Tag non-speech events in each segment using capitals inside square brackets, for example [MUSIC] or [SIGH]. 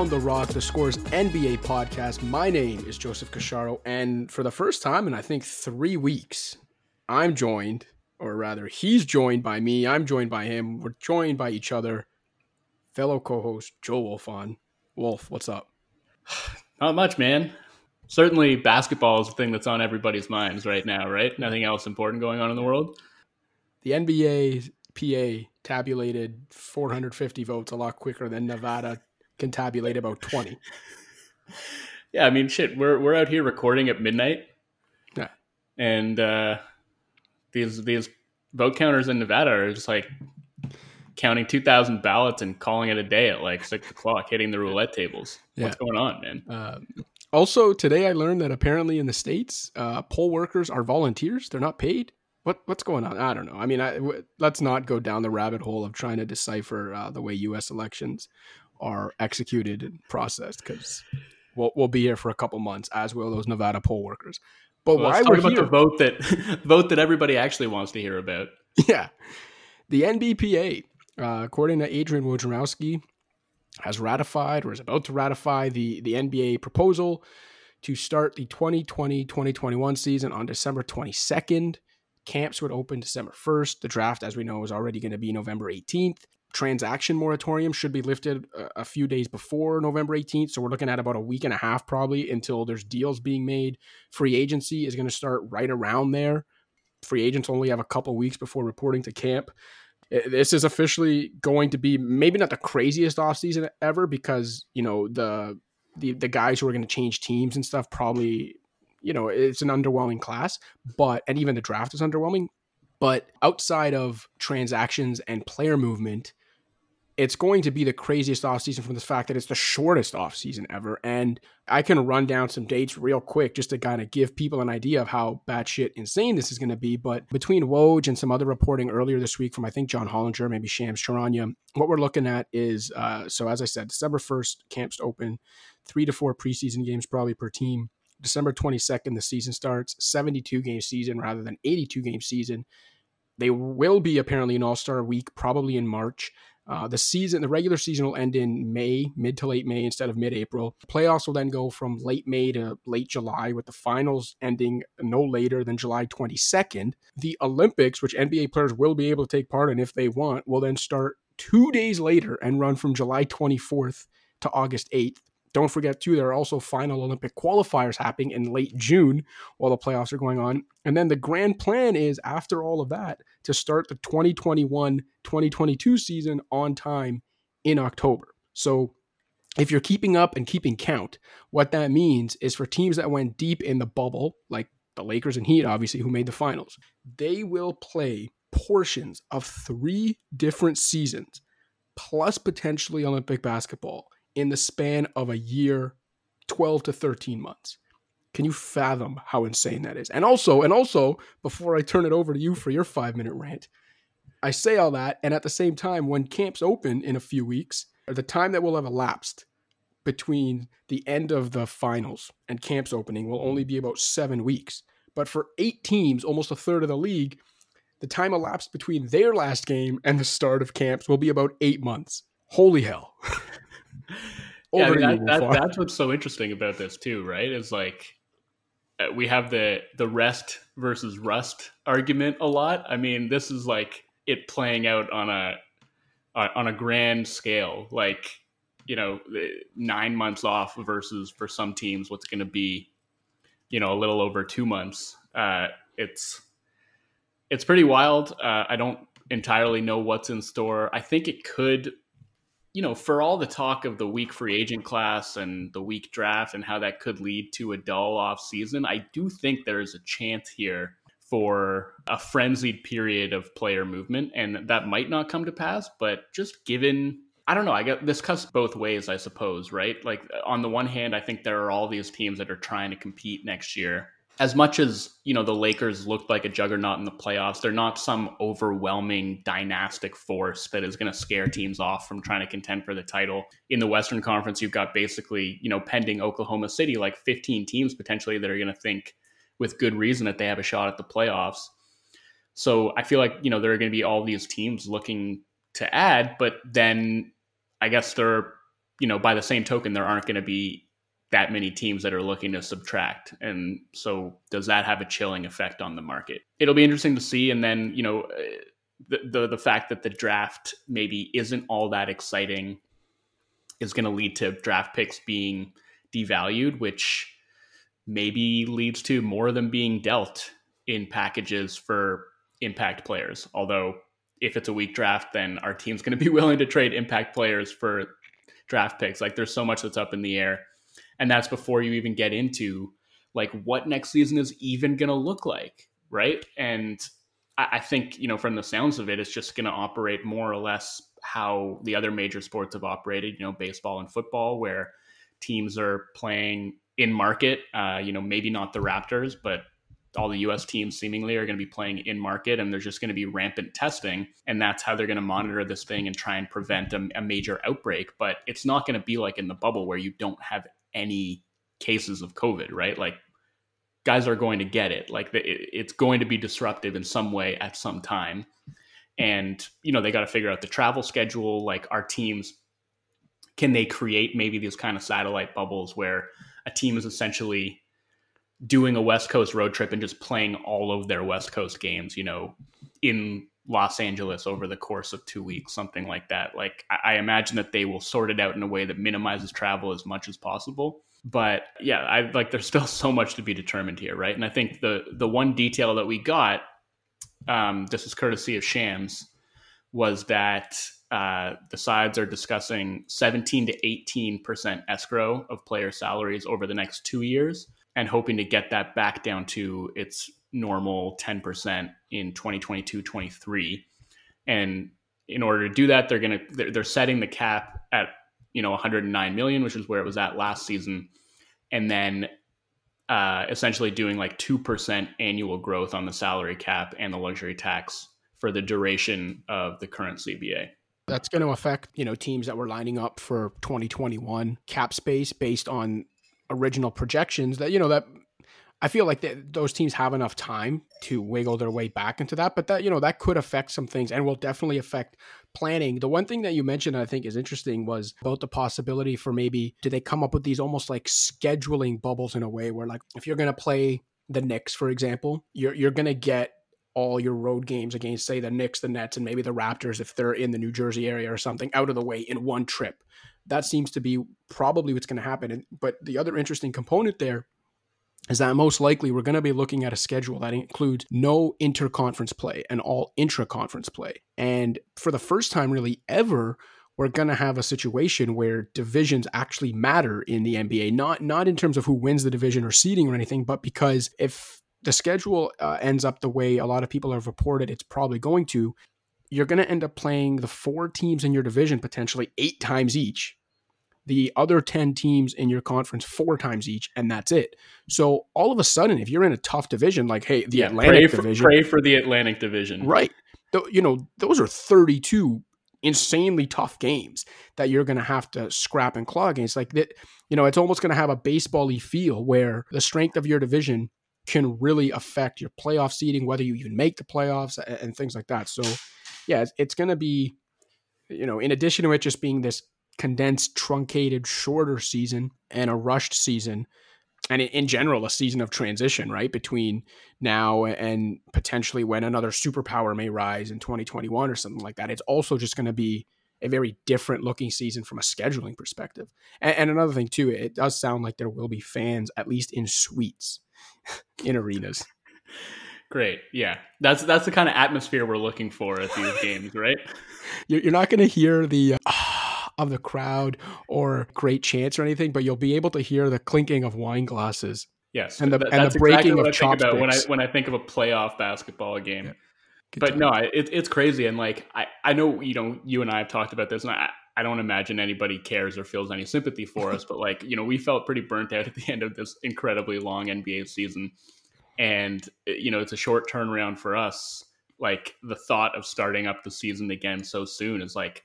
Pound the Rock, the Scores NBA podcast. My name is Joseph Casciaro, and for the first time in I think three weeks, I'm joined, or rather, he's joined by me. I'm joined by him. We're joined by each other. Fellow co-host Joe Wolfson. Wolf, what's up? [SIGHS] Not much, man. Certainly, basketball is the thing that's on everybody's minds right now, right? Nothing else important going on in the world. The NBA PA tabulated 450 votes a lot quicker than Nevada can tabulate about 20. [LAUGHS] Yeah, I mean, shit, we're we're out here recording at midnight. Yeah. And uh, these these vote counters in Nevada are just like counting 2,000 ballots and calling it a day at like six o'clock, hitting the roulette tables. Yeah. What's going on, man? Um, also, today I learned that apparently in the states, uh, poll workers are volunteers; they're not paid. What what's going on? I don't know. I mean, I, w- let's not go down the rabbit hole of trying to decipher uh, the way U.S. elections are executed and processed because we'll we'll be here for a couple months, as will those Nevada poll workers. But Well, why we're about here? the vote that [LAUGHS] vote that everybody actually wants to hear about. Yeah. The NBPA, uh, according to Adrian Wojnarowski, has ratified or is about to ratify the, the NBA proposal to start the 2020-2021 season on December 22nd. Camps would open December 1st. The draft, as we know, is already going to be November 18th. Transaction moratorium should be lifted a, a few days before November 18th. So we're looking at about a week and a half probably until there's deals being made. Free agency is going to start right around there free agents only have a couple weeks before reporting to camp. This is officially going to be maybe not the craziest offseason ever because, you know, the the the guys who are going to change teams and stuff probably, you know, it's an underwhelming class, but and even the draft is underwhelming. But outside of transactions and player movement, it's going to be the craziest offseason from the fact that it's the shortest offseason ever. And I can run down some dates real quick just to kind of give people an idea of how batshit insane this is going to be. But between Woj and some other reporting earlier this week from I think John Hollinger, maybe Shams Charania, what we're looking at is uh, so as I said, December 1st, camps open, three to four preseason games probably per team. December 22nd, the season starts, 72 game season rather than 82 game season. They will be apparently an all star week, probably in March. Uh, the season, the regular season will end in May, mid to late May instead of mid April. Playoffs will then go from late May to late July, with the finals ending no later than July 22nd. The Olympics, which NBA players will be able to take part in if they want, will then start two days later and run from July 24th to August 8th. Don't forget, too, there are also final Olympic qualifiers happening in late June while the playoffs are going on. And then the grand plan is, after all of that, to start the 2021 2022 season on time in October. So if you're keeping up and keeping count, what that means is for teams that went deep in the bubble, like the Lakers and Heat, obviously, who made the finals, they will play portions of three different seasons, plus potentially Olympic basketball, in the span of a year, 12 to 13 months. Can you fathom how insane that is? And also, and also, before I turn it over to you for your five minute rant, I say all that, and at the same time, when camps open in a few weeks, the time that will have elapsed between the end of the finals and camps opening will only be about seven weeks. But for eight teams, almost a third of the league, the time elapsed between their last game and the start of camps will be about eight months. Holy hell. [LAUGHS] Yeah, I mean, that, that, that's what's so interesting about this too, right? Is like we have the the rest versus rust argument a lot. I mean, this is like it playing out on a on on a grand scale, like you know, nine months off versus for some teams what's going to be, you know, a little over two months. Uh, it's it's pretty wild. Uh, I don't entirely know what's in store. I think it could you know, for all the talk of the weak free agent class and the weak draft and how that could lead to a dull off season, I do think there is a chance here for a frenzied period of player movement, and that might not come to pass. But just given, I don't know, I get this cuts both ways, I suppose, right? Like on the one hand, I think there are all these teams that are trying to compete next year. As much as you know, the Lakers looked like a juggernaut in the playoffs. They're not some overwhelming dynastic force that is going to scare teams off from trying to contend for the title. In the Western Conference, you've got basically, you know, pending Oklahoma City, like 15 teams potentially that are going to think with good reason that they have a shot at the playoffs. So I feel like, you know, there are going to be all these teams looking to add, but then I guess they're you know, by the same token, there aren't going to be that many teams that are looking to subtract. And so does that have a chilling effect on the market? It'll be interesting to see. And then, you know, uh, the, the, the fact that the draft maybe isn't all that exciting is going to lead to draft picks being devalued, which maybe leads to more of them being dealt in packages for impact players. Although if it's a weak draft, then our team's going to be [LAUGHS] willing to trade impact players for draft picks. Like there's so much that's up in the air. And that's before you even get into like what next season is even going to look like. Right. And I, I think, you know, from the sounds of it, it's just going to operate more or less how the other major sports have operated, you know, baseball and football, where teams are playing in market. Uh, you know, maybe not the Raptors, but all the US teams seemingly are going to be playing in market and there's just going to be rampant testing. And that's how they're going to monitor this thing and try and prevent a, a major outbreak. But it's not going to be like in the bubble where you don't have any cases of COVID, right? Like guys are going to get it. Like it's going to be disruptive in some way at some time. And, you know, they got to figure out the travel schedule. Like our teams, can they create maybe these kind of satellite bubbles where a team is essentially doing a West Coast road trip and just playing all of their West Coast games, you know, in Los Angeles over the course of two weeks, something like that. Like, I, imagine that they will sort it out in a way that minimizes travel as much as possible. But yeah, I like there's still [LAUGHS] so much to be determined here, right? And I think the the one detail that we got, um, this is courtesy of Shams, was that uh, the sides are discussing 17 to 18 percent escrow of player salaries over the next two years and hoping to get that back down to its normal 10% in 2022 23 and in order to do that they're going to they're, setting the cap at you know 109 million which is where it was at last season. And then uh, essentially doing like 2% annual growth on the salary cap and the luxury tax for the duration of the current cba that's going to affect you know teams that were lining up for 2021 cap space based on original projections that you know that I feel like those teams have enough time to wiggle their way back into that, but that you know that could affect some things and will definitely affect planning. The one thing that you mentioned I think is interesting was about the possibility for maybe do they come up with these almost like scheduling bubbles in a way where like if you're going to play the Knicks for example, you're you're going to get all your road games against say the Knicks, the Nets and maybe the Raptors if they're in the New Jersey area or something out of the way in one trip that seems to be probably what's going to happen. But the other interesting component there is that most likely we're going to be looking at a schedule that includes no interconference play and all intra-conference play. And for the first time, really ever, we're going to have a situation where divisions actually matter in the NBA. Not not in terms of who wins the division or seeding or anything, but because if the schedule uh, ends up the way a lot of people have reported it's probably going to, you're going to end up playing the four teams in your division potentially eight times each, the other 10 teams in your conference four times each, and that's it. So all of a sudden, if you're in a tough division, like, hey, the yeah, Atlantic pray for, division. Pray for the Atlantic division. Right. You know, those are 32 insanely tough games that you're going to have to scrap and claw against. Like that, you know, it's almost going to have a baseball feel where the strength of your division can really affect your playoff seeding, whether you even make the playoffs and, and things like that. So yeah, it's, it's going to be, you know, in addition to it just being this condensed, truncated, shorter season and a rushed season, and in general, a season of transition, right? Between now and potentially when another superpower may rise in 2021 or something like that. It's also just going to be a very different looking season from a scheduling perspective. And, and, another thing, too, it does sound like there will be fans, at least in suites, [LAUGHS] in arenas. Great. Yeah. That's that's the kind of atmosphere we're looking for at these [LAUGHS] games, right? You're not going to hear the uh, of the crowd or great chants or anything, but you'll be able to hear the clinking of wine glasses. Yes. And the, and the breaking exactly of chopsticks. when I when I think of a playoff basketball game. Yeah. But no, it, it's crazy. And like, I, I know, you know, you and I have talked about this and I, I don't imagine anybody cares or feels any sympathy for us, [LAUGHS] but like, you know, we felt pretty burnt out at the end of this incredibly long NBA season and eh, you know it's a short turnaround for us like the thought of starting up the season again so soon is like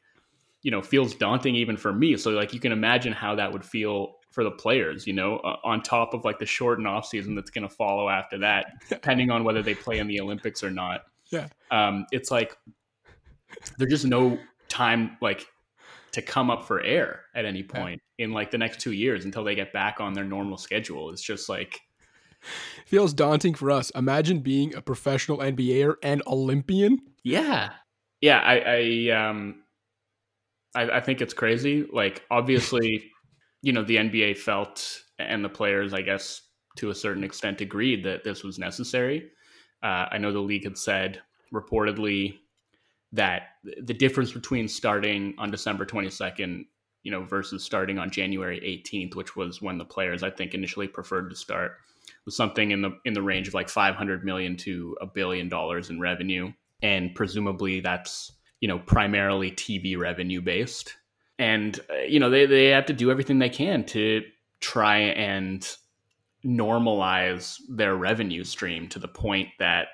you know feels daunting even for me so like you can imagine how that would feel for the players you know uh, on top of like the shortened off season that's going to follow after that [LAUGHS] depending on whether they play in the olympics or not yeah um it's like there's just no time like to come up for air at any point yeah. in like the next two years until they get back on their normal schedule. It's just like feels daunting for us. Imagine being a professional NBAer and Olympian. Yeah, yeah. I, I um, I, I think it's crazy. Like obviously, you know, the NBA felt and the players, I guess, to a certain extent, agreed that this was necessary. Uh, I know the league had said reportedly that the difference between starting on December 22nd, you know, versus starting on January 18th, which was when the players I think initially preferred to start, was something in the in the range of like 500 million to a billion dollars in revenue, and presumably that's you know primarily TV revenue based, and uh, you know they they have to do everything they can to try and normalize their revenue stream to the point that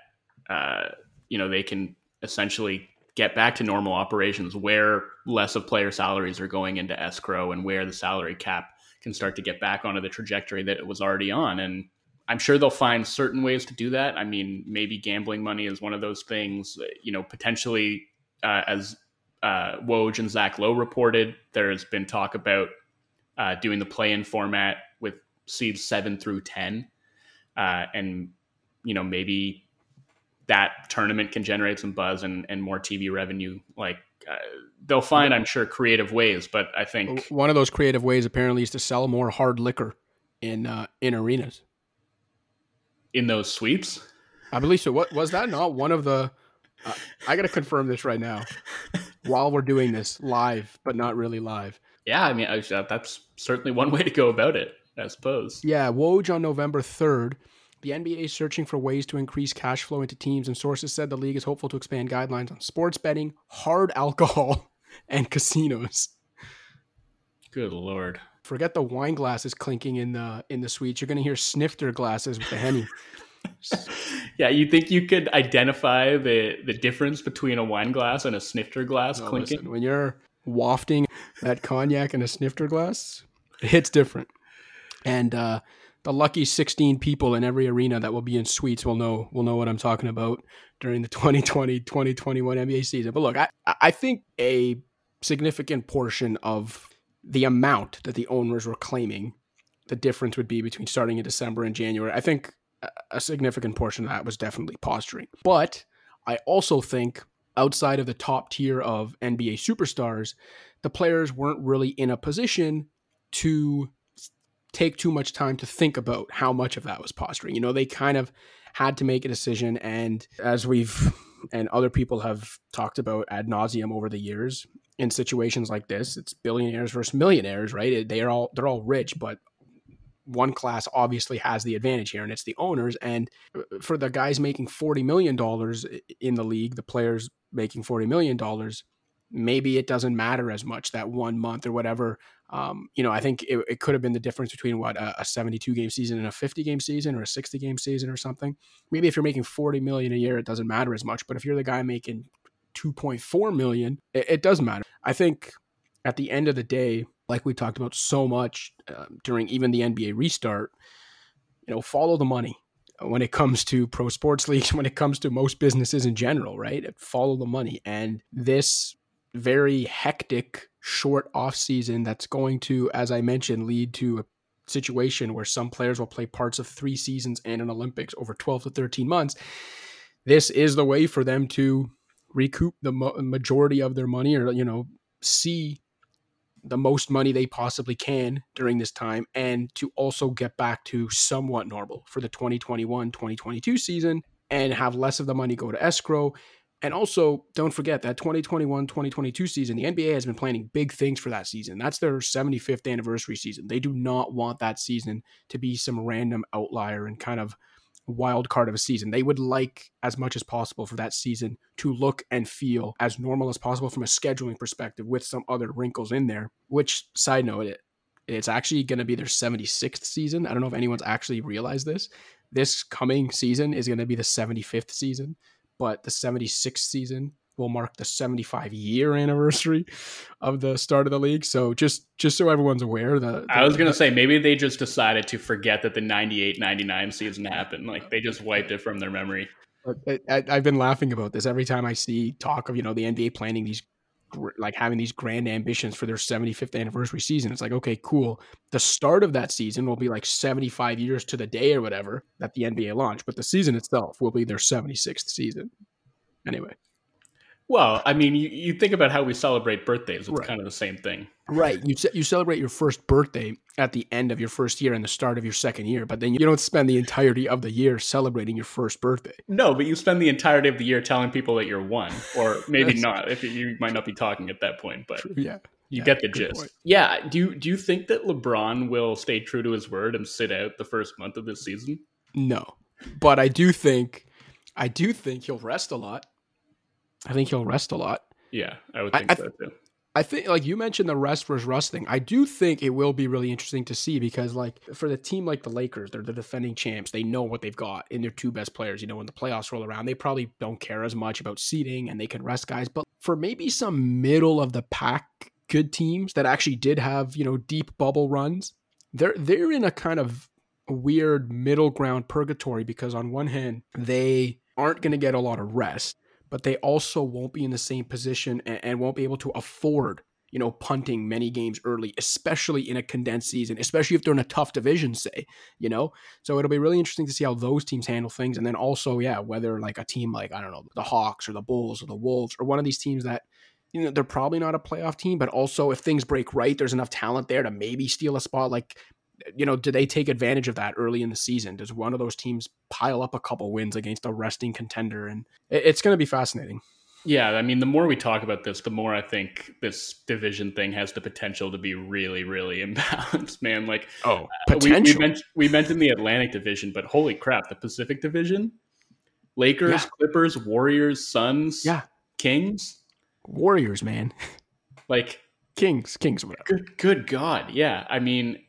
uh, you know they can essentially get back to normal operations where less of player salaries are going into escrow and where the salary cap can start to get back onto the trajectory that it was already on. And i'm sure they'll find certain ways to do that. I mean maybe gambling money is one of those things you know potentially uh, as uh, Woj and Zach Lowe reported there has been talk about uh, doing the play-in format with seeds seven through ten uh, and you know maybe that tournament can generate some buzz and, and more TV revenue. Like uh, they'll find, I'm sure, creative ways. But I think one of those creative ways apparently is to sell more hard liquor in uh, in arenas. In those sweeps, I believe so. What was that? Not one of the. Uh, I got to confirm this right now while we're doing this live, but not really live. Yeah, I mean that's certainly one [LAUGHS] way to go about it. I suppose. Yeah, Woj on November third the NBA is searching for ways to increase cash flow into teams, and sources said the league is hopeful to expand guidelines on sports betting, hard [LAUGHS] alcohol, and casinos. Good lord! Forget the wine glasses clinking in the in the suites. You're going to hear snifter glasses with the henny. [LAUGHS] yeah, you think you could identify the the difference between a wine glass and a snifter glass no, clinking? Listen, when you're wafting that cognac in a snifter glass, it hits different. And uh, the lucky 16 people in every arena that will be in suites will know will know what I'm talking about during the 2020-2021 NBA season. But look, I I think a significant portion of the amount that the owners were claiming the difference would be between starting in December and January. I think a significant portion of that was definitely posturing. But I also think outside of the top tier of NBA superstars, the players weren't really in a position to take too much time to think about how much of that was posturing. You know, they kind of had to make a decision. And as we've and other people have talked about ad nauseum over the years, in situations like this, it's billionaires versus millionaires, right? They are all they're all rich, but one class obviously has the advantage here, and it's the owners. And for the guys making forty million dollars in the league, the players making forty million dollars, maybe it doesn't matter as much that one month or whatever um, you know, I think it, it, could have been the difference between what a, a 72 game season and a 50 game season or a 60 game season or something. Maybe if you're making 40 million a year, it doesn't matter as much. But if you're the guy making 2.4 million, it, it does matter. I think at the end of the day, like we talked about so much uh, during even the NBA restart, you know, follow the money when it comes to pro sports leagues, [LAUGHS] when it comes to most businesses in general, right? Follow the money. And this very hectic short off season that's going to, as I mentioned, lead to a situation where some players will play parts of three seasons and an Olympics over 12 to 13 months. This is the way for them to recoup the majority of their money or, you know, see the most money they possibly can during this time and to also get back to somewhat normal for the 2021 2022 season and have less of the money go to escrow and also, don't forget that 2021 2022 season, the NBA has been planning big things for that season. That's their 75th anniversary season. They do not want that season to be some random outlier and kind of wild card of a season. They would like as much as possible for that season to look and feel as normal as possible from a scheduling perspective with some other wrinkles in there. Which, side note, it, it's actually going to be their 76th season. I don't know if anyone's actually realized this. This coming season is going to be the 75th season but the 76th season will mark the 75 year anniversary of the start of the league. So just just so everyone's aware that I was going to say maybe they just decided to forget that the 98-99 season happened. Like they just wiped it from their memory. I, have been laughing about this every time I see talk of, you know, the NBA planning these like having these grand ambitions for their 75th anniversary season. It's like, okay, cool. The start of that season will be like 75 years to the day or whatever that the NBA launched, but the season itself will be their 76th season. Anyway. Well, I mean, you, you think about how we celebrate birthdays; it's right. kind of the same thing, right? You you celebrate your first birthday at the end of your first year and the start of your second year, but then you don't spend the entirety of the year celebrating your first birthday. No, but you spend the entirety of the year telling people that you're one, or [LAUGHS] maybe not. If you might not be talking at that point, but yeah, you yeah, get the gist. Point. Yeah. Do you do you think that LeBron will stay true to his word and sit out the first month of this season? No, but I do think I do think he'll rest a lot. I think he'll rest a lot. Yeah, I would think I, so too. I think, like you mentioned, the rest versus rust thing. I do think it will be really interesting to see because, like, for the team like the Lakers, they're the defending champs. They know what they've got in their two best players. You know, when the playoffs roll around, they probably don't care as much about seeding and they can rest guys. But for maybe some middle of the pack good teams that actually did have you know deep bubble runs, they're they're in a kind of weird middle ground purgatory because on one hand they aren't going to get a lot of rest but they also won't be in the same position and, and won't be able to afford you know, punting many games early, especially in a condensed season, especially if they're in a tough division, say, you know? So it'll be really interesting to see how those teams handle things. And then also, yeah, whether like a team like, I don't know, the Hawks or the Bulls or the Wolves or one of these teams that, you know, they're probably not a playoff team, but also if things break right, there's enough talent there to maybe steal a spot. Like you know, do they take advantage of that early in the season? Does one of those teams pile up a couple wins against a resting contender? And it's going to be fascinating. Yeah, I mean, the more we talk about this, the more I think this division thing has the potential to be really, really [LAUGHS] imbalanced, man. Like, oh, potential. We, we, mentioned, we mentioned the Atlantic Division, but holy crap, the Pacific Division, Lakers, yeah. Clippers, Warriors, Suns, yeah, Kings, Warriors, man. [LAUGHS] Like Kings, Kings, whatever. Good, good God, yeah. I mean,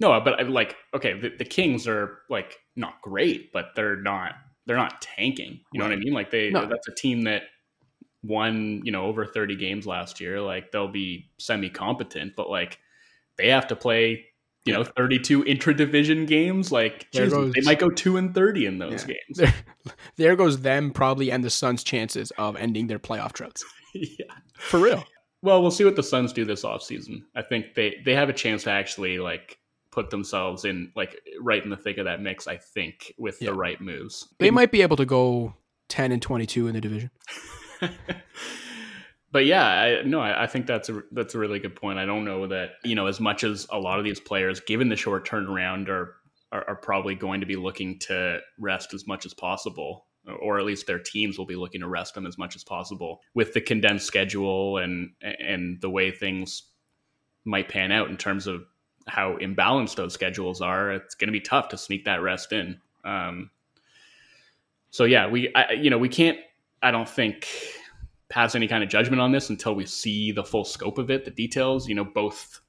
no, but I like, okay, the, the, Kings are like not great, but they're not they're not tanking. You know what I mean? Like they no. that's a team that won you know over 30 games last year. Like they'll be semi competent, but like they have to play you know 32 intra-division games like geez, goes, they might go 2 and 30 in those yeah. games there, there, goes them probably and the suns chances of ending their playoff droughts [LAUGHS] yeah for real well we'll see what the suns do this offseason i think they they have a chance to actually like put themselves in like right in the thick of that mix. I think with yeah. the right moves, they might be able to go ten and twenty two in the division. [LAUGHS] but yeah, I, no, I, I, think that's a that's a really good point. I don't know that you know as much as a lot of these players, given the short turnaround, are, are are, probably going to be looking to rest as much as possible. Or at least their teams will be looking to rest them as much as possible with the condensed schedule and and the way things might pan out in terms of how imbalanced those schedules are, it's going to be tough to sneak that rest in. Um, so yeah, we I, you know we can't. I don't think pass any kind of judgment on this until we see the full scope of it, the details. You know, both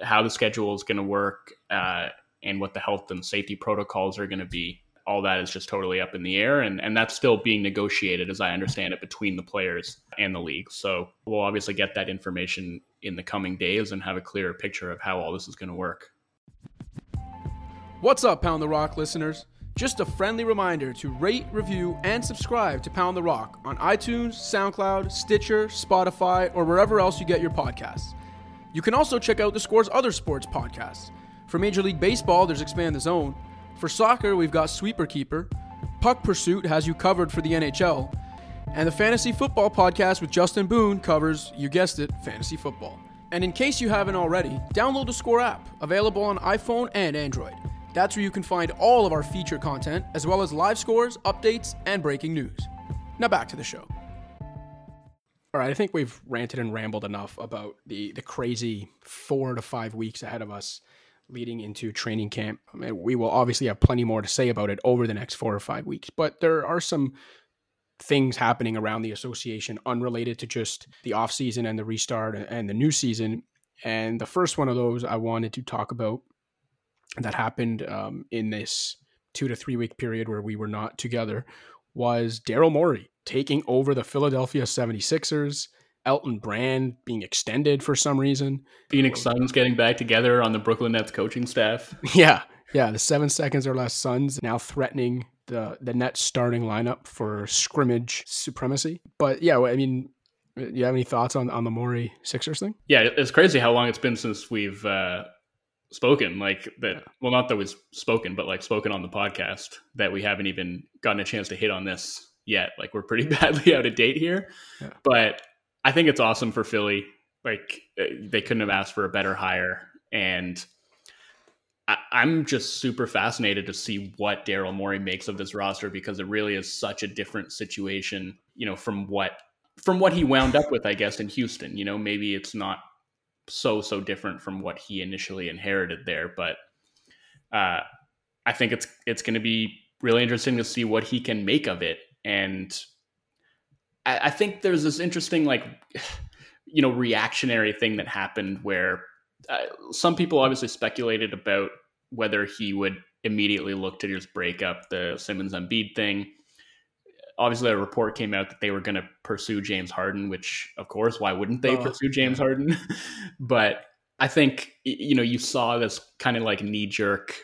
how the schedule is going to work uh, and what the health and safety protocols are going to be. All that is just totally up in the air, and and that's still being negotiated, as I understand it, between the players and the league. So we'll obviously get that information in the coming days and have a clearer picture of how all this is going to work. What's up, Pound the Rock listeners? Just a friendly reminder to rate, review, and subscribe to Pound the Rock on iTunes, SoundCloud, Stitcher, Spotify, or wherever else you get your podcasts. You can also check out the Score's other sports podcasts. For Major League Baseball, there's Expand the Zone. For soccer, we've got Sweeper Keeper. Puck Pursuit has you covered for the NHL. And the Fantasy Football Podcast with Justin Boone covers, you guessed it, fantasy football. And in case you haven't already, download the Score app, available on iPhone and Android. That's where you can find all of our feature content, as well as live scores, updates, and breaking news. Now back to the show. All right, I think we've ranted and rambled enough about the the crazy four to five weeks ahead of us leading into training camp. I mean, we will obviously have plenty more to say about it over the next four or five weeks, but there are some things happening around the association unrelated to just the off season and the restart and the new season. And the first one of those I wanted to talk about that happened um, in this two to three week period where we were not together was Daryl Morey taking over the Philadelphia 76ers. Elton Brand being extended for some reason. Phoenix Suns getting back together on the Brooklyn Nets coaching staff. [LAUGHS] Yeah. Yeah. The seven seconds or less Suns now threatening the the net starting lineup for scrimmage supremacy. But yeah, I mean, You have any thoughts on on the Morey Sixers thing? Yeah, it's crazy how long it's been since we've uh, spoken. Like that. Well, not that we've spoken, but like spoken on the podcast. That we haven't even gotten a chance to hit on this yet. Like we're pretty [LAUGHS] badly out of date here. Yeah. But I think it's awesome for Philly. Like they couldn't have asked for a better hire, and I, am just super fascinated to see what Daryl Morey makes of this roster because it really is such a different situation, you know, from what from what he wound up with, I guess, in Houston. You know, maybe it's not so so different from what he initially inherited there, but uh, I think it's it's going to be really interesting to see what he can make of it. And I, I think there's this interesting like [SIGHS] you know reactionary thing that happened where uh, some people obviously speculated about whether he would immediately look to just break up the Simmons Embiid thing obviously a report came out that they were going to pursue James Harden, which of course, why wouldn't they oh, pursue James yeah. Harden? [LAUGHS] but I think you know you saw this kind of like knee jerk.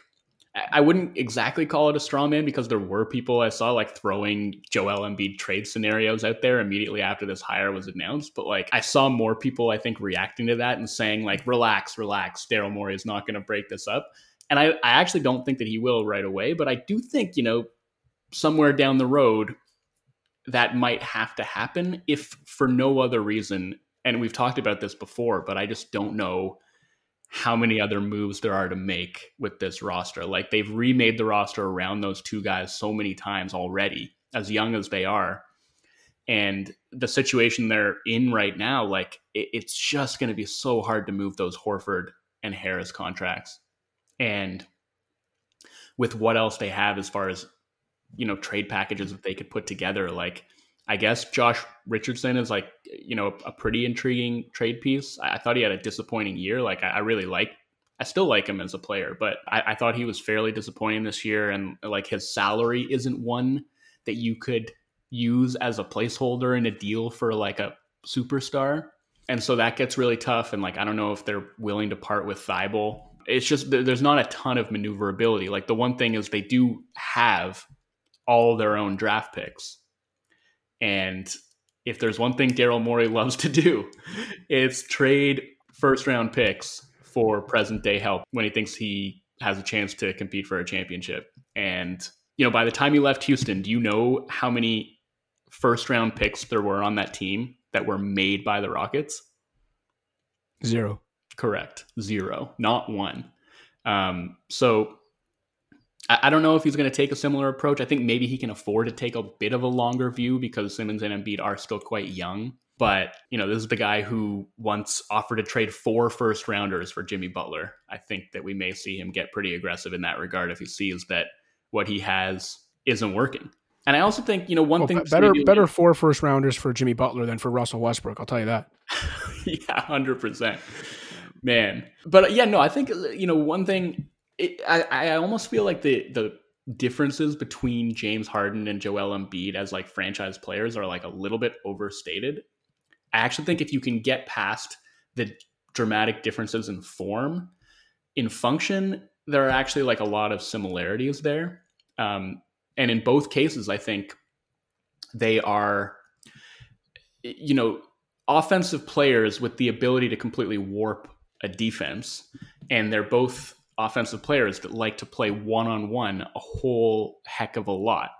I wouldn't exactly call it a straw man because there were people I saw like throwing Joel Embiid trade scenarios out there immediately after this hire was announced. But like I saw more people I think reacting to that and saying like, "Relax, relax. Daryl Morey is not going to break this up." And I, I actually don't think that he will right away, but I do think you know somewhere down the road that might have to happen if for no other reason. And we've talked about this before, but I just don't know how many other moves there are to make with this roster. Like they've remade the roster around those two guys so many times already, as young as they are. And the situation they're in right now, like it, it's just going to be so hard to move those Horford and Harris contracts. And with what else they have as far as you know trade packages that they could put together. Like I guess Josh Richardson is like you know a pretty intriguing trade piece. I, I thought he had a disappointing year. Like I, I, really like. I still like him as a player, but I, I thought he was fairly disappointing this year, and like his salary isn't one that you could use as a placeholder in a deal for like a superstar. And so that gets really tough. And like, I don't know if they're willing to part with Thybulle. It's just, there's not a ton of maneuverability. Like, the one thing is they do have all their own draft picks. And if there's one thing Daryl Morey loves to do, it's trade first round picks for present day help when he thinks he has a chance to compete for a championship. And, you know, by the time he left Houston, do you know how many first round picks there were on that team that were made by the Rockets? Zero. Correct. Zero. Not one. Um, so I don't know if he's going to take a similar approach. I think maybe he can afford to take a bit of a longer view because Simmons and Embiid are still quite young. But, you know, this is the guy who once offered to trade four first rounders for Jimmy Butler. I think that we may see him get pretty aggressive in that regard if he sees that what he has isn't working. And I also think, you know, one well, thing better better four first rounders for Jimmy Butler than for Russell Westbrook, I'll tell you that. [LAUGHS] yeah, 100%. Man. But yeah, no, I think you know, one thing it, I, I almost feel like the the differences between James Harden and Joel Embiid as like franchise players are like a little bit overstated. I actually think if you can get past the dramatic differences in form, in function, there are actually like a lot of similarities there. Um, and in both cases, I think they are, you know, offensive players with the ability to completely warp a defense. And they're both offensive players that like to play one on one a whole heck of a lot.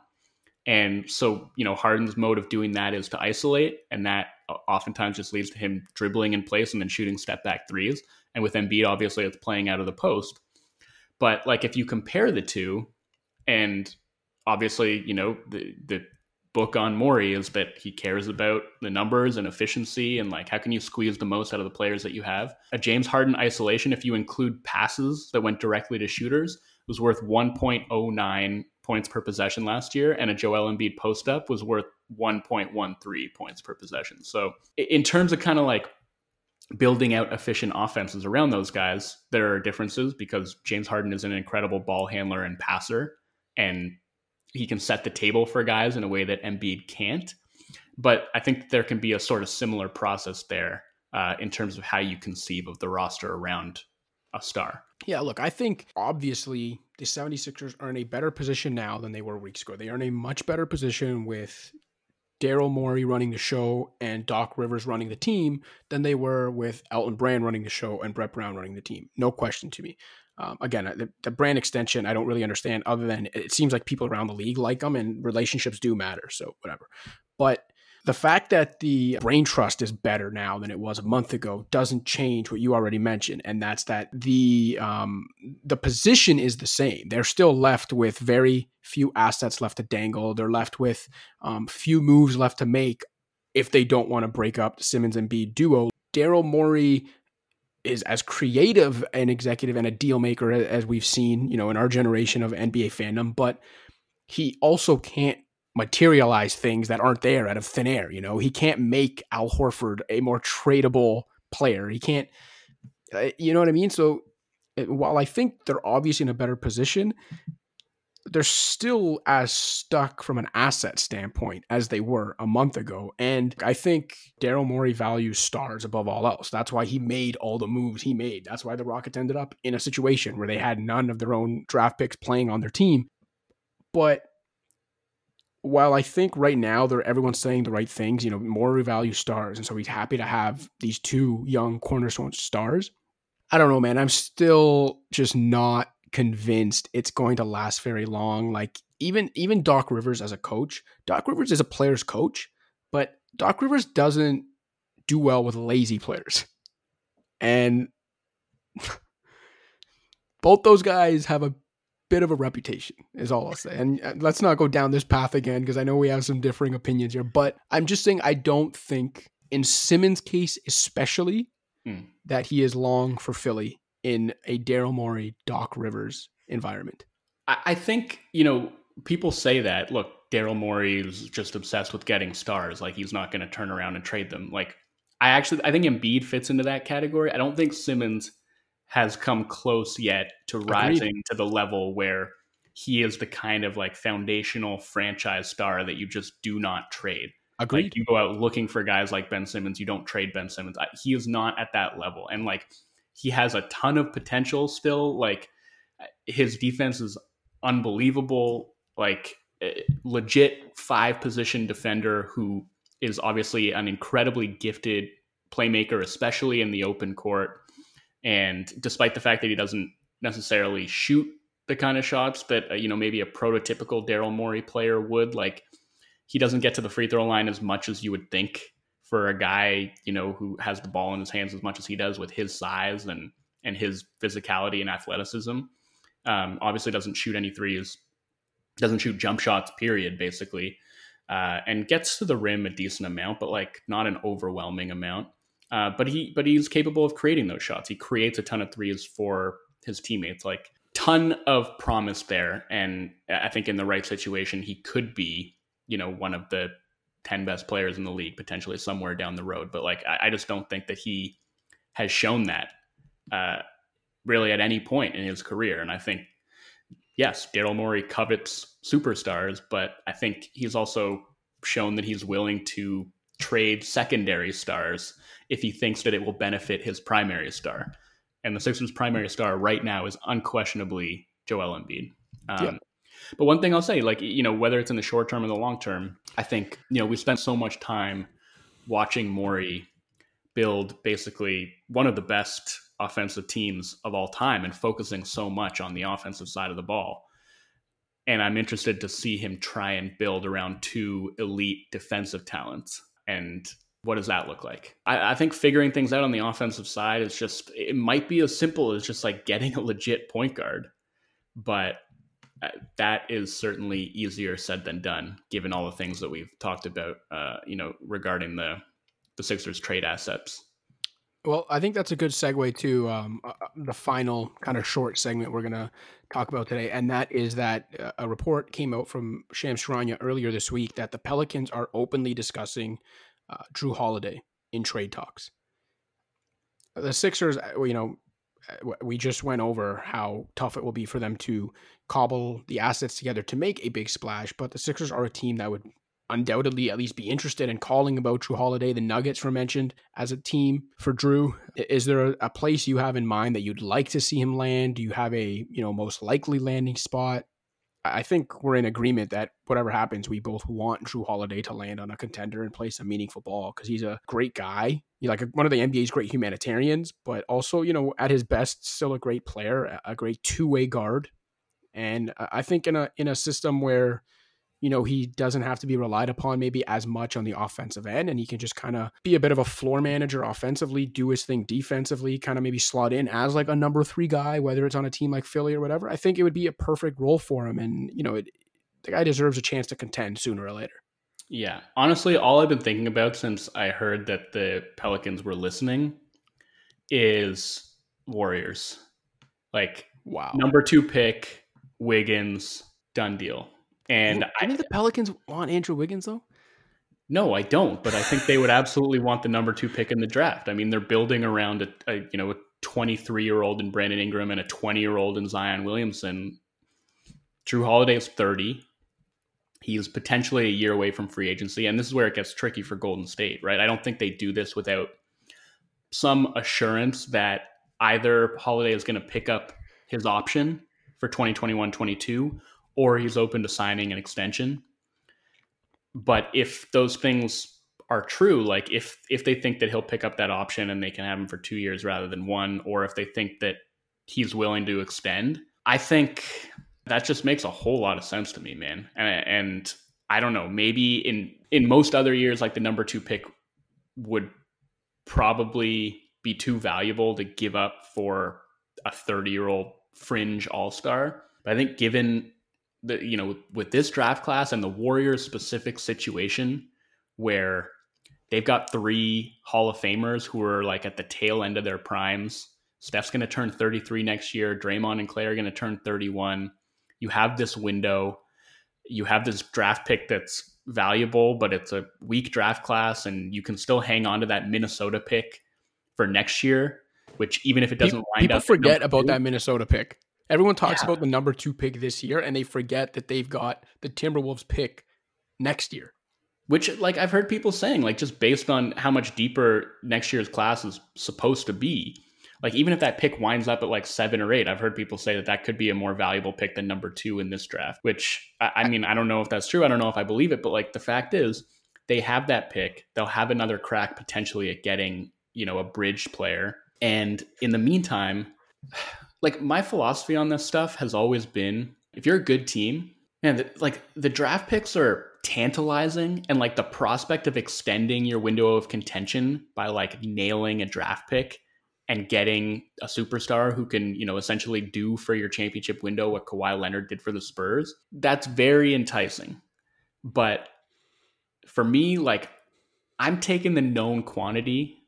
And so, you know, Harden's mode of doing that is to isolate, and that uh, oftentimes just leads to him dribbling in place and then shooting step back threes. And with Embiid, obviously, it's playing out of the post. But like, if you compare the two, and obviously, you know, the the book on Morey is that he cares about the numbers and efficiency and like how can you squeeze the most out of the players that you have. A James Harden isolation, if you include passes that went directly to shooters, was worth 1.09 points per possession last year, and a Joel Embiid post up was worth 1.13 points per possession. So in terms of kind of like building out efficient offenses around those guys, there are differences because James Harden is an incredible ball handler and passer. And he can set the table for guys in a way that Embiid can't. But I think there can be a sort of similar process there uh, in terms of how you conceive of the roster around a star. Yeah, look, I think obviously the 76ers are in a better position now than they were weeks ago. They are in a much better position with Daryl Morey running the show and Doc Rivers running the team than they were with Elton Brand running the show and Brett Brown running the team. No question to me. Um, again, the, the, brand extension, I don't really understand other than it seems like people around the league like them and relationships do matter. So, whatever. But the fact that the brain trust is better now than it was a month ago doesn't change what you already mentioned, and that's that the um, the position is the same. They're still left with very few assets left to dangle. They're left with um, few moves left to make if they don't want to break up the Simmons Embiid duo. Daryl Morey is as creative an executive and a deal maker as we've seen, you know, in our generation of NBA fandom, but he also can't materialize things that aren't there out of thin air. You know, he can't make Al Horford a more tradable player. He can't, uh, you know what I mean? So uh, while I think they're obviously in a better position, they're still as stuck from an asset standpoint as they were a month ago. And I think Daryl Morey values stars above all else. That's why he made all the moves he made. That's why the Rockets ended up in a situation where they had none of their own draft picks playing on their team. But while I think right now they're everyone's saying the right things, you know, Morey values stars, and so he's happy to have these two young cornerstone stars. I don't know, man. I'm still just not convinced it's going to last very long. Like even even Doc Rivers as a coach, Doc Rivers is a player's coach, but Doc Rivers doesn't do well with lazy players. And [LAUGHS] both those guys have a bit of a reputation, is all I'll say. And uh, let's not go down this path again because I know we have some differing opinions here. But I'm just saying, I don't think in Simmons' case, especially, hmm. that he is long for Philly in a Daryl Morey, Doc Rivers environment. I think, you know, people say that. Look, Daryl Morey is just obsessed with getting stars. Like he's not going to turn around and trade them. Like I actually, I think Embiid fits into that category. I don't think Simmons has come close yet to rising Agreed. to the level where he is the kind of like foundational franchise star that you just do not trade. Agreed. Like you go out looking for guys like Ben Simmons, you don't trade Ben Simmons. He is not at that level, and like he has a ton of potential still. Like his defense is unbelievable. Like eh, legit five position defender who is obviously an incredibly gifted playmaker, especially in the open court. And despite the fact that he doesn't necessarily shoot the kind of shots that uh, you know maybe a prototypical Daryl Morey player would, like he doesn't get to the free throw line as much as you would think for a guy you know who has the ball in his hands as much as he does with his size and and his physicality and athleticism. Um, obviously, doesn't shoot any threes, doesn't shoot jump shots. Period. Basically, uh, and gets to the rim a decent amount, but like not an overwhelming amount. Uh, but he but he's capable of creating those shots. He creates a ton of threes for his teammates. Like ton of promise there, and I think in the right situation, he could be you know one of the ten best players in the league potentially somewhere down the road. But like I, I just don't think that he has shown that uh, really at any point in his career. And I think yes, Daryl Morey covets superstars, but I think he's also shown that he's willing to trade secondary stars if he thinks that it will benefit his primary star. And the Sixers' primary star right now is unquestionably Joel Embiid. Um, yeah. But one thing I'll say, like, you know, whether it's in the short term or the long term, I think, you know, we spent so much time watching Morey build basically one of the best offensive teams of all time and focusing so much on the offensive side of the ball. And I'm interested to see him try and build around two elite defensive talents. And what does that look like? I, I, think figuring things out on the offensive side is just, it might be as simple as just like getting a legit point guard, but that is certainly easier said than done, given all the things that we've talked about, uh, you know, regarding the, the Sixers trade assets. Well, I think that's a good segue to um, uh, uh the final kind of short segment we're going to talk about today. And that is that uh, a report came out from Shams Charania earlier this week that the Pelicans are openly discussing uh, Jrue Holiday in trade talks. The Sixers, uh, you know, uh, we just went over how tough it will be for them to cobble the assets together to make a big splash, but the Sixers are a team that would undoubtedly at least be interested in calling about Jrue Holiday. The Nuggets were mentioned as a team for Jrue. Is there a, place you have in mind that you'd like to see him land? Do you have a you know most likely landing spot? I think we're in agreement that whatever happens, we both want Jrue Holiday to land on a contender and play some meaningful ball because he's a great guy. He's like one of the NBA's great humanitarians, but also, you know, at his best, still a great player, a great two way guard. And I think in a in a system where you know, he doesn't have to be relied upon maybe as much on the offensive end, and he can just kind of be a bit of a floor manager offensively, do his thing defensively, kind of maybe slot in as like a number three guy, whether it's on a team like Philly or whatever. I think it would be a perfect role for him, and you know, it, the guy deserves a chance to contend sooner or later. Yeah, honestly, all I've been thinking about since I heard that the Pelicans were listening is Warriors. Like, wow, number two pick, Wiggins, done deal and I think the Pelicans want Andrew Wiggins though. No, I don't. But I think they would absolutely want the number two pick in the draft. I mean, they're building around a, a you know a 23 year old in Brandon Ingram and a 20 year old in Zion Williamson. Jrue Holiday is 30. He is potentially a year away from free agency, and this is where it gets tricky for Golden State, right? I don't think they do this without some assurance that either Holiday is going to pick up his option for 2021 22 or he's open to signing an extension. But if those things are true, like if if they think that he'll pick up that option and they can have him for two years rather than one, or if they think that he's willing to extend, I think that just makes a whole lot of sense to me, man. And, and I don't know, maybe in in most other years, like the number two pick would probably be too valuable to give up for a 30 year old fringe all star. But I think given the you know with this draft class and the Warriors specific situation where they've got three Hall of Famers who are like at the tail end of their primes. Steph's going to turn 33 next year. Draymond and Klay are going to turn 31. You have this window. You have this draft pick that's valuable, but it's a weak draft class, and you can still hang on to that Minnesota pick for next year. Which even if it doesn't people, wind people up, forget about that Minnesota pick. Everyone talks yeah. about the number two pick this year, and they forget that they've got the Timberwolves pick next year. Which, like, I've heard people saying, like, just based on how much deeper next year's class is supposed to be, like, even if that pick winds up at like seven or eight, I've heard people say that that could be a more valuable pick than number two in this draft. Which, I, I mean, I don't know if that's true. I don't know if I believe it, but like, the fact is, they have that pick. They'll have another crack potentially at getting, you know, a bridge player. And in the meantime, like my philosophy on this stuff has always been if you're a good team, and like the draft picks are tantalizing and like the prospect of extending your window of contention by like nailing a draft pick and getting a superstar who can, you know, essentially do for your championship window what Kawhi Leonard did for the Spurs, that's very enticing. But for me, like I'm taking the known quantity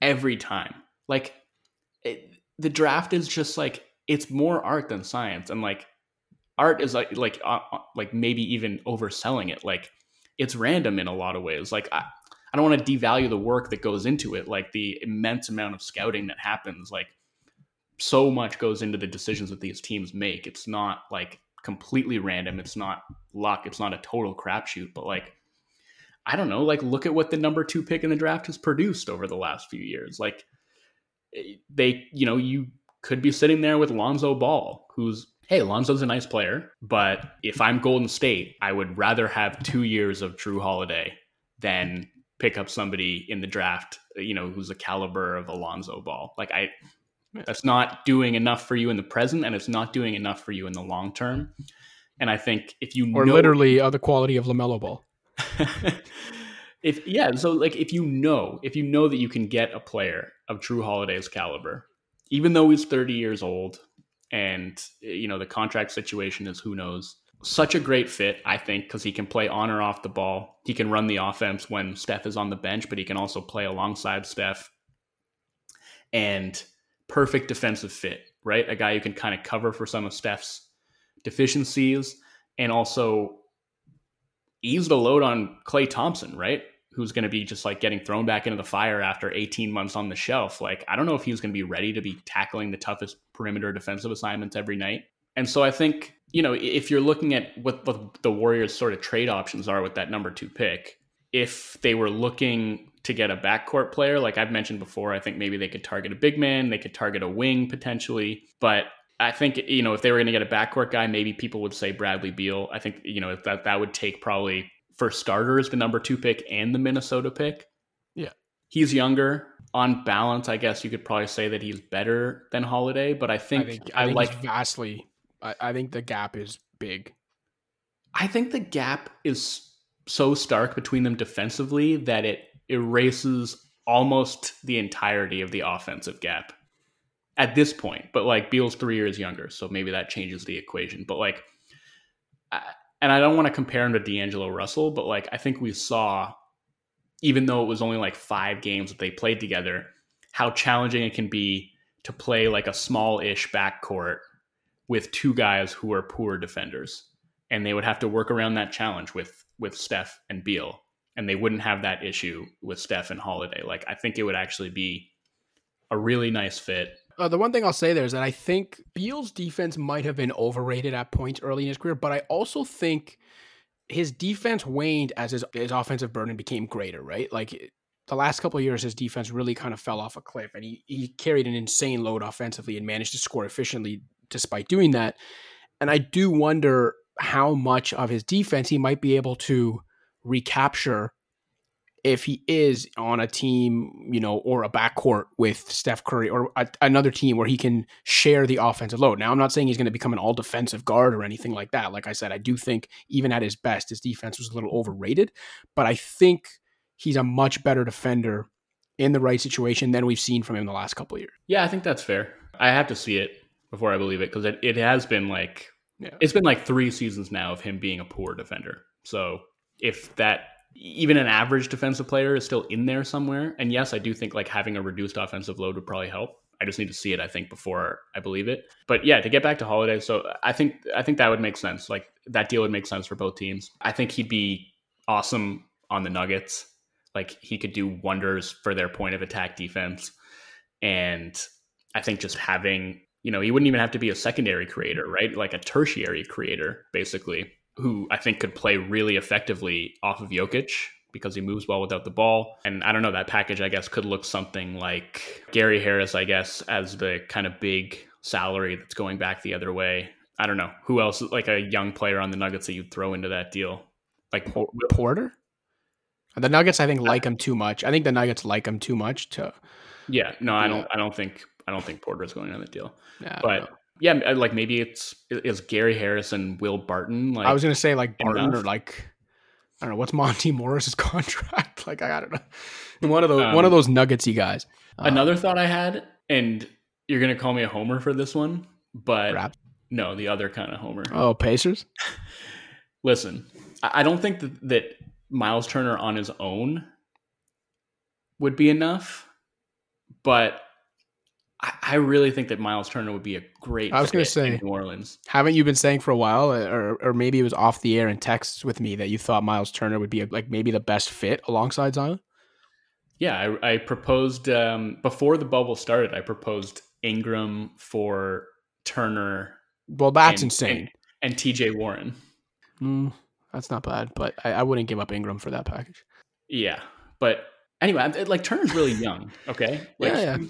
every time. Like the draft is just like it's more art than science and like art is like like uh, uh, like maybe even overselling it like it's random in a lot of ways like i, I don't want to devalue the work that goes into it like the immense amount of scouting that happens like so much goes into the decisions that these teams make it's not like completely random it's not luck it's not a total crapshoot but like i don't know like look at what the number two pick in the draft has produced over the last few years like they, you know, you could be sitting there with Lonzo Ball, who's hey, Lonzo's a nice player, but if I'm Golden State, I would rather have two years of Jrue Holiday than pick up somebody in the draft, you know, who's a caliber of Alonzo Ball. Like I, that's not doing enough for you in the present, and it's not doing enough for you in the long term. And I think if you or know, literally uh, the quality of LaMelo Ball. [LAUGHS] if yeah, so like if you know, if you know that you can get a player of Jrue Holiday's caliber, even though he's 30 years old and eh, you know the contract situation is who knows. Such a great fit, I think, because he can play on or off the ball. He can run the offense when Steph is on the bench, but he can also play alongside Steph. And perfect defensive fit, right? A guy who can kind of cover for some of Steph's deficiencies and also ease the load on Klay Thompson, right? Who's going to be just like getting thrown back into the fire after 18 months on the shelf. Like, I don't know if he's going to be ready to be tackling the toughest perimeter defensive assignments every night. And so I think, you know, if you're looking at what, what the Warriors' sort of trade options are with that number two pick, if they were looking to get a backcourt player, like I've mentioned before, I think maybe they could target a big man, they could target a wing potentially. But I think you know if they were going to get a backcourt guy, maybe people would say Bradley Beal. I think you know that that would take probably for starters the number two pick and the Minnesota pick. Yeah, he's younger. On balance, I guess you could probably say that he's better than Holiday, but I think I, think, I, I think like vastly. I, I think the gap is big. I think the gap is so stark between them defensively that it erases almost the entirety of the offensive gap at this point. But like Beal's three years younger, so maybe that changes the equation. But like, and I don't want to compare him to D'Angelo Russell, but like I think we saw, even though it was only like five games that they played together, how challenging it can be to play like a small-ish backcourt with two guys who are poor defenders, and they would have to work around that challenge with with Steph and Beal and they wouldn't have that issue with Steph and Holiday. Like I think it would actually be a really nice fit. Uh, the one thing I'll say there is that I think Beal's defense might have been overrated at points early in his career, but I also think his defense waned as his, his offensive burden became greater, right? Like the last couple of years, his defense really kind of fell off a cliff and he, he carried an insane load offensively and managed to score efficiently despite doing that. And I do wonder how much of his defense he might be able to recapture if he is on a team, you know, or a backcourt with Steph Curry or a, another team where he can share the offensive load. Now, I'm not saying he's going to become an all defensive guard or anything like that. Like I said, I do think even at his best, his defense was a little overrated, but I think he's a much better defender in the right situation than we've seen from him the last couple years. Yeah, I think that's fair. I have to see it before I believe it because it, it has been like, yeah. it's been like three seasons now of him being a poor defender. So if that even an average defensive player is still in there somewhere. And yes, I do think like having a reduced offensive load would probably help. I just need to see it, I think, before I believe it. But yeah, to get back to Holiday, so I think I think that would make sense. Like that deal would make sense for both teams. I think he'd be awesome on the Nuggets. Like he could do wonders for their point of attack defense. And I think just having, you know, he wouldn't even have to be a secondary creator, right? Like a tertiary creator, basically who I think could play really effectively off of Jokic because he moves well without the ball. And I don't know, that package, I guess, could look something like Gary Harris, I guess, as the kind of big salary that's going back the other way. I don't know. Who else, like a young player on the Nuggets that you'd throw into that deal? Like Porter? The Nuggets, I think, uh, like him too much. I think the Nuggets like him too much to. Yeah, no, I don't. I don't think. I don't think Porter is going on the deal. Yeah, but yeah, like maybe it's is Gary Harris and Will Barton. Like I was gonna say like Barton enough. or like I don't know what's Monte [LAUGHS] Morris's contract. [LAUGHS] like I don't know, one of those um, one of those nuggetsy guys. Another um, thought I had, and you're gonna call me a homer for this one, but rap. no, the other kind of homer. Oh, Pacers. [LAUGHS] Listen, I don't think that, that Miles Turner on his own would be enough, but I, really think that Miles Turner would be a great. I was going to say New Orleans. Haven't you been saying for a while, or or maybe it was off the air in texts with me that you thought Miles Turner would be a, like maybe the best fit alongside Zion? Yeah, I, I proposed um, before the bubble started. I proposed Ingram for Turner. Well, that's and, insane. And, and T.J. Warren. Mm, that's not bad, but I, I wouldn't give up Ingram for that package. Yeah, but anyway, like Turner's really young. Okay, like, yeah, yeah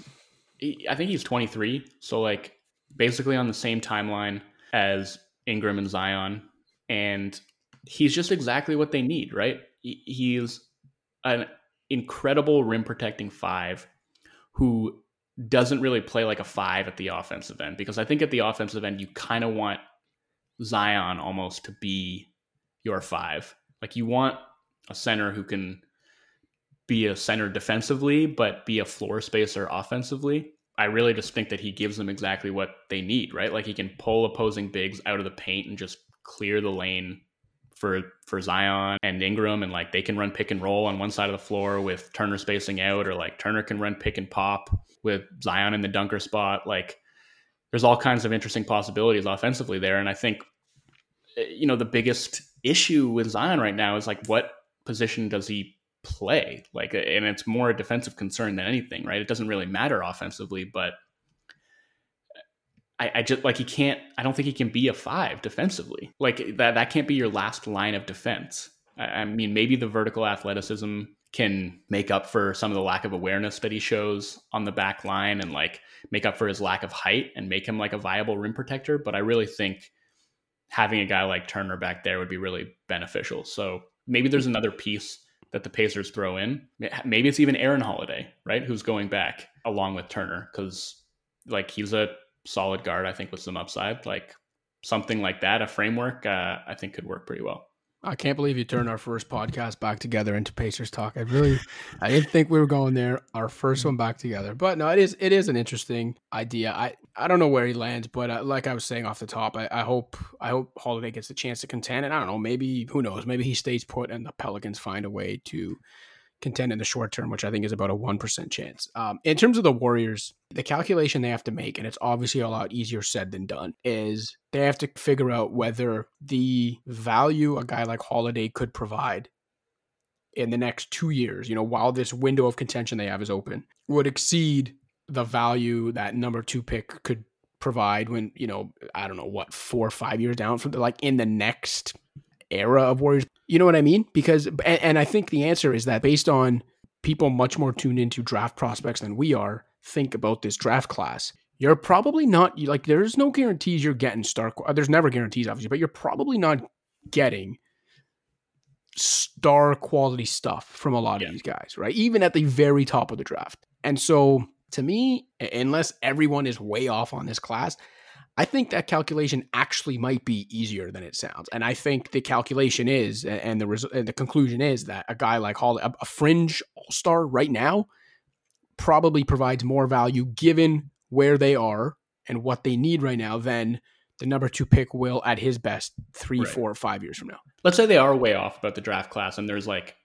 I think he's 23, so like basically on the same timeline as Ingram and Zion, and he's just exactly what they need, right? He's an incredible rim protecting five who doesn't really play like a five at the offensive end because I think at the offensive end you kind of want Zion almost to be your five. Like you want a center who can be a center defensively, but be a floor spacer offensively. I really just think that he gives them exactly what they need, right? Like he can pull opposing bigs out of the paint and just clear the lane for for Zion and Ingram and like they can run pick and roll on one side of the floor with Turner spacing out or like Turner can run pick and pop with Zion in the dunker spot like there's all kinds of interesting possibilities offensively there and I think eh, you know the biggest issue with Zion right now is like what position does he play. Like, and it's more a defensive concern than anything, right? It doesn't really matter offensively, but I, I, just like he can't. I don't think he can be a five defensively. Like that. That can't be your last line of defense. I, I mean, maybe the vertical athleticism can make up for some of the lack of awareness that he shows on the back line and like make up for his lack of height and make him like a viable rim protector. But I really think having a guy like Turner back there would be really beneficial. So maybe there's another piece that the Pacers throw in. Maybe it's even Aaron Holiday, right? Who's going back along with Turner because like he's a solid guard, I think, with some upside. Like something like that, a framework, uh, I think could work pretty well. I can't believe you turned our first podcast back together into Pacers talk. I really, I didn't think we were going there. Our first one back together, but no, it is it is an interesting idea. I I don't know where he lands, but uh, like I was saying off the top, I, I hope I hope Holiday gets a chance to contend, and I don't know, maybe who knows, maybe he stays put, and the Pelicans find a way to contend in the short term, which I think is about a 1% chance. Um, in terms of the Warriors, the calculation they have to make, and it's obviously a lot easier said than done, is they have to figure out whether the value a guy like Holiday could provide in the next two years, you know, while this window of contention they have is open, would exceed the value that number two pick could provide when, you know, I don't know what, four or five years down from the, like in the next era of Warriors. You know what I mean? Because, and, and I think the answer is that based on people much more tuned into draft prospects than we are, think about this draft class. You're probably not like there's no guarantees you're getting star. Uh, there's never guarantees, obviously, but you're probably not getting star quality stuff from a lot yeah. of these guys, right? Even at the very top of the draft. And so, to me, unless everyone is way off on this class, I think that calculation actually might be easier than it sounds. And I think the calculation is, and the res- and the conclusion is that a guy like Hall, a, a fringe all star right now, probably provides more value given where they are and what they need right now than the number two pick will at his best three, right. four, five years from now. Let's say they are way off about the draft class, and there's like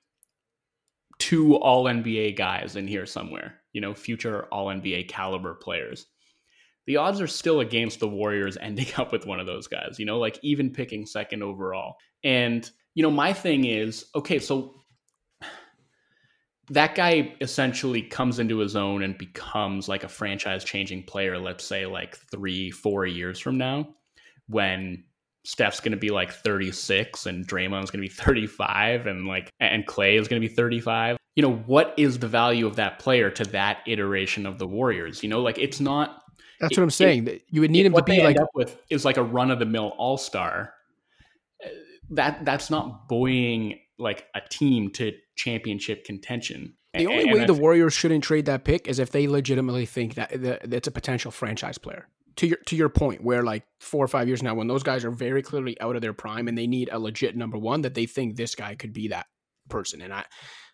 two All NBA guys in here somewhere. You know, future All NBA caliber players the odds are still against the Warriors ending [LAUGHS] up with one of those guys, you know, like even picking second overall. And, you know, my thing is okay, so [SIGHS] that guy essentially comes into his own and becomes like a franchise changing player, let's say like three, four years from now, when Steph's going to be like 36 and Draymond's going to be [LAUGHS] 35 and like, and Klay is going to be 35. You know, what is the value of that player to that iteration of the Warriors? You know, like it's not that's what I'm saying. It, you would need him to be like up with is like a run of the mill all star. Uh, that that's not buoying like a team to championship contention. The only and way the Warriors shouldn't trade that pick is if they legitimately think that it's a potential franchise player. To your to your point, where like four or five years now, when those guys are very clearly out of their prime and they need a legit number one, that they think this guy could be that person. And I,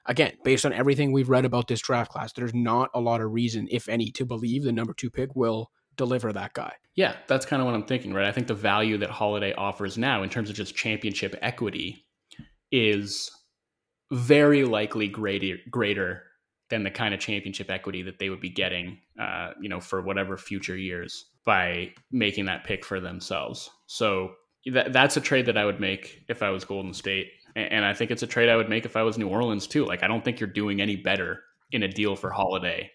again, based on everything we've read about this draft class, there's not a lot of reason, if any, to believe the number two pick will deliver that guy. Yeah, that's kind of what I'm thinking, right? I think the value that Holiday offers now in terms of just championship equity is very likely greater greater than the kind of championship equity that they would be getting, uh, you know, for whatever future years by making that pick for themselves. So that, that's a trade that I would make if I was Golden State, and, and I think it's a trade I would make if I was New Orleans too. Like I don't think you're doing any better in a deal for Holiday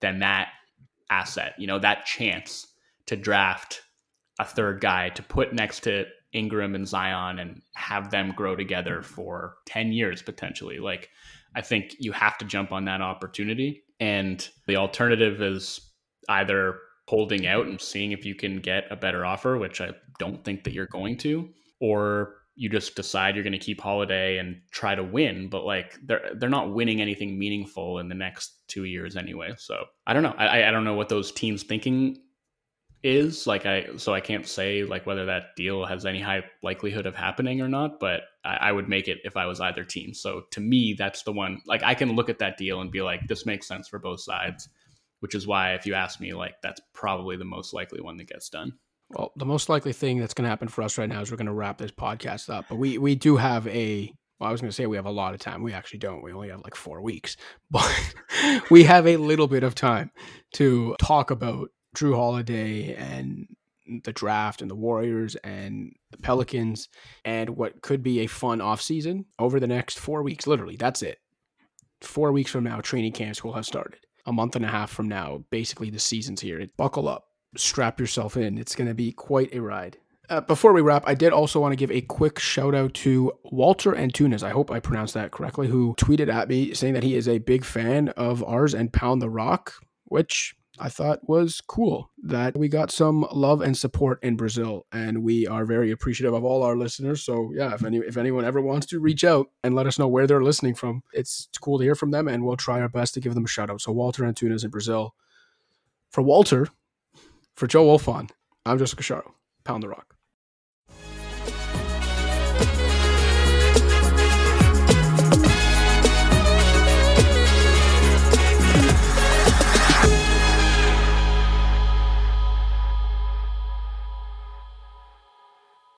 than that asset, you know, that chance to draft a third guy to put next to Ingram and Zion and have them grow together for 10 years potentially. Like, I think you have to jump on that opportunity. And the alternative is either holding out and seeing if you can get a better offer, which I don't think that you're going to, or you just decide you're going to keep Holiday and try to win, but like they're they're not winning anything meaningful in the next two years anyway. So I don't know. I I don't know what those teams thinking is like I so I can't say like whether that deal has any high likelihood of happening or not, but I, I would make it if I was either team. So to me, that's the one like I can look at that deal and be like, this makes sense for both sides, which is why if you ask me, like that's probably the most likely one that gets done. Well, the most likely thing that's going to happen for us right now is we're going to wrap this podcast up. But we we do have a. Well, I was going to say we have a lot of time. We actually don't. We only have like four weeks, [LAUGHS] but we have a little bit of time to talk about Jrue Holiday and the draft and the Warriors and the Pelicans and what could be a fun offseason over the next four weeks. Literally, that's it. Four weeks from now, training camps will have started. A month and a half from now, basically the season's here. Buckle up strap yourself in. It's going to be quite a ride. uh, before we wrap, I did also want to give a quick shout out to Walter Antunes. I hope I pronounced that correctly. Who tweeted at me saying that he is a big fan of ours and Pound the Rock, which I thought was cool that we got some love and support in Brazil, and we are very appreciative of all our listeners. So yeah, if any if anyone ever wants to reach out and let us know where they're listening from, it's cool to hear from them, and we'll try our best to give them a shout out. So Walter Antunes in Brazil. For Walter, for Joe Wolfson, I'm Jessica Cacharo. Pound the Rock.